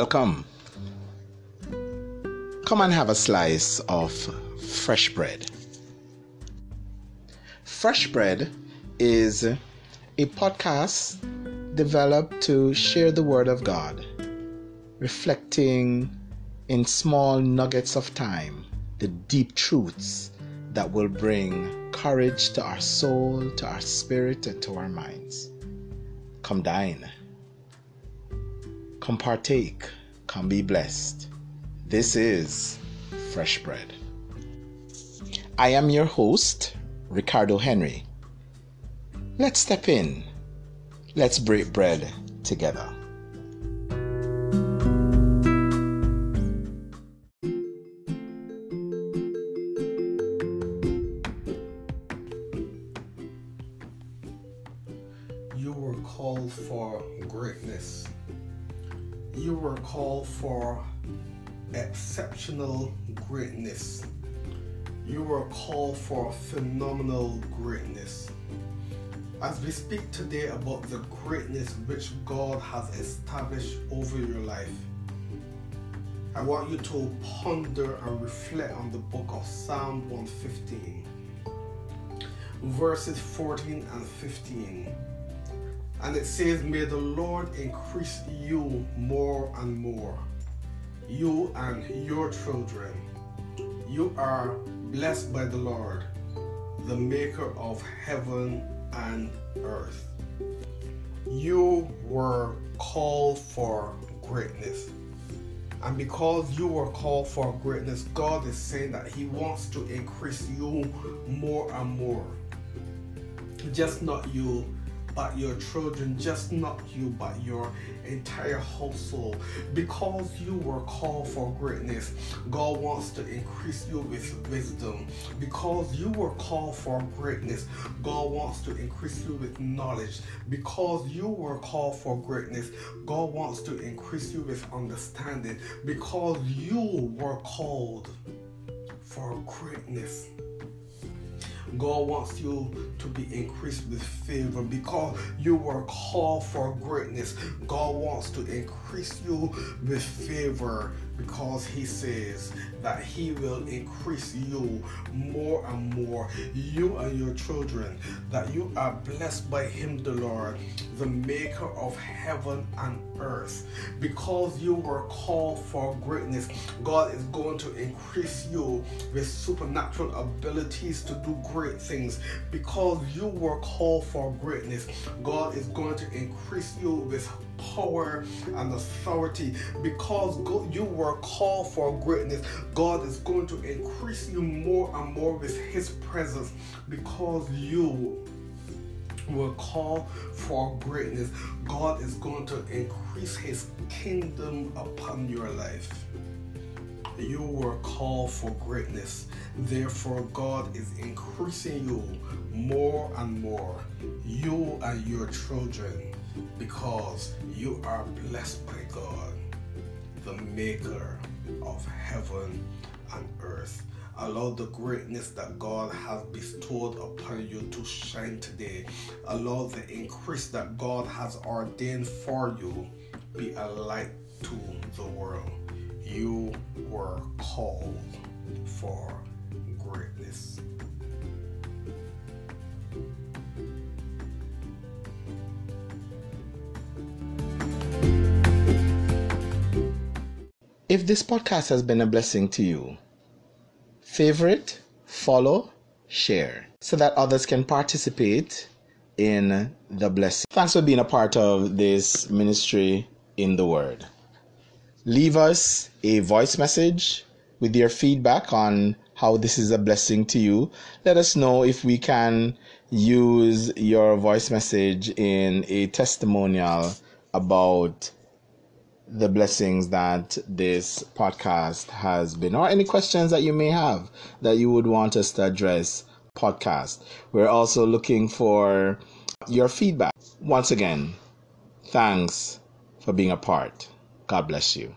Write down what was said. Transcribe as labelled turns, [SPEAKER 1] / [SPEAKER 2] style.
[SPEAKER 1] Welcome. Come and have a slice of fresh bread. Fresh Bread is a podcast developed to share the Word of God, reflecting in small nuggets of time the deep truths that will bring courage to our soul, to our spirit, and to our minds. Come dine. Come partake. Come be blessed. This is Fresh Bread. I am your host, Ricardo Henry. Let's step in. Let's break bread together.
[SPEAKER 2] You were called for greatness. You were called for exceptional greatness. You were called for phenomenal greatness. As we speak today about the greatness which God has established over your life, I want you to ponder and reflect on the book of Psalm 115, verses 14 and 15. And it says, May the Lord increase you more and more, you and your children. You are blessed by the Lord, the maker of heaven and earth. You were called for greatness. And because you were called for greatness, God is saying that He wants to increase you more and more. Just not you, but your children, just not you, but your entire household. Because you were called for greatness, God wants to increase you with wisdom. Because you were called for greatness, God wants to increase you with knowledge. Because you were called for greatness, God wants to increase you with understanding. Because you were called for greatness. God wants you to be increased with favor because you were called for greatness. God wants to increase you with favor because He says that He will increase you more and more, you and your children, that you are blessed by Him, the Lord, the maker of heaven and earth. Because you were called for greatness, God is going to increase you with supernatural abilities to do great things. Because you were called for greatness, God is going to increase you with power and authority because you were called for greatness god is going to increase you more and more with his presence because you were called for greatness. God is going to increase his kingdom upon your life. You were called for greatness. Therefore, God is increasing you more and more, you and your children, because you are blessed by God, the maker of heaven and earth. Allow the greatness that God has bestowed upon you to shine today. Allow the increase that God has ordained for you be a light to the world. You were called for greatness.
[SPEAKER 1] If this podcast has been a blessing to you, favorite, follow, share so that others can participate in the blessing. Thanks for being a part of this ministry in the Word. Leave us a voice message with your feedback on how this is a blessing to you. Let us know if we can use your voice message in a testimonial about the blessings that this podcast has been, or any questions that you may have that you would want us to address. Podcast. We're also looking for your feedback. Once again, thanks for being a part. God bless you.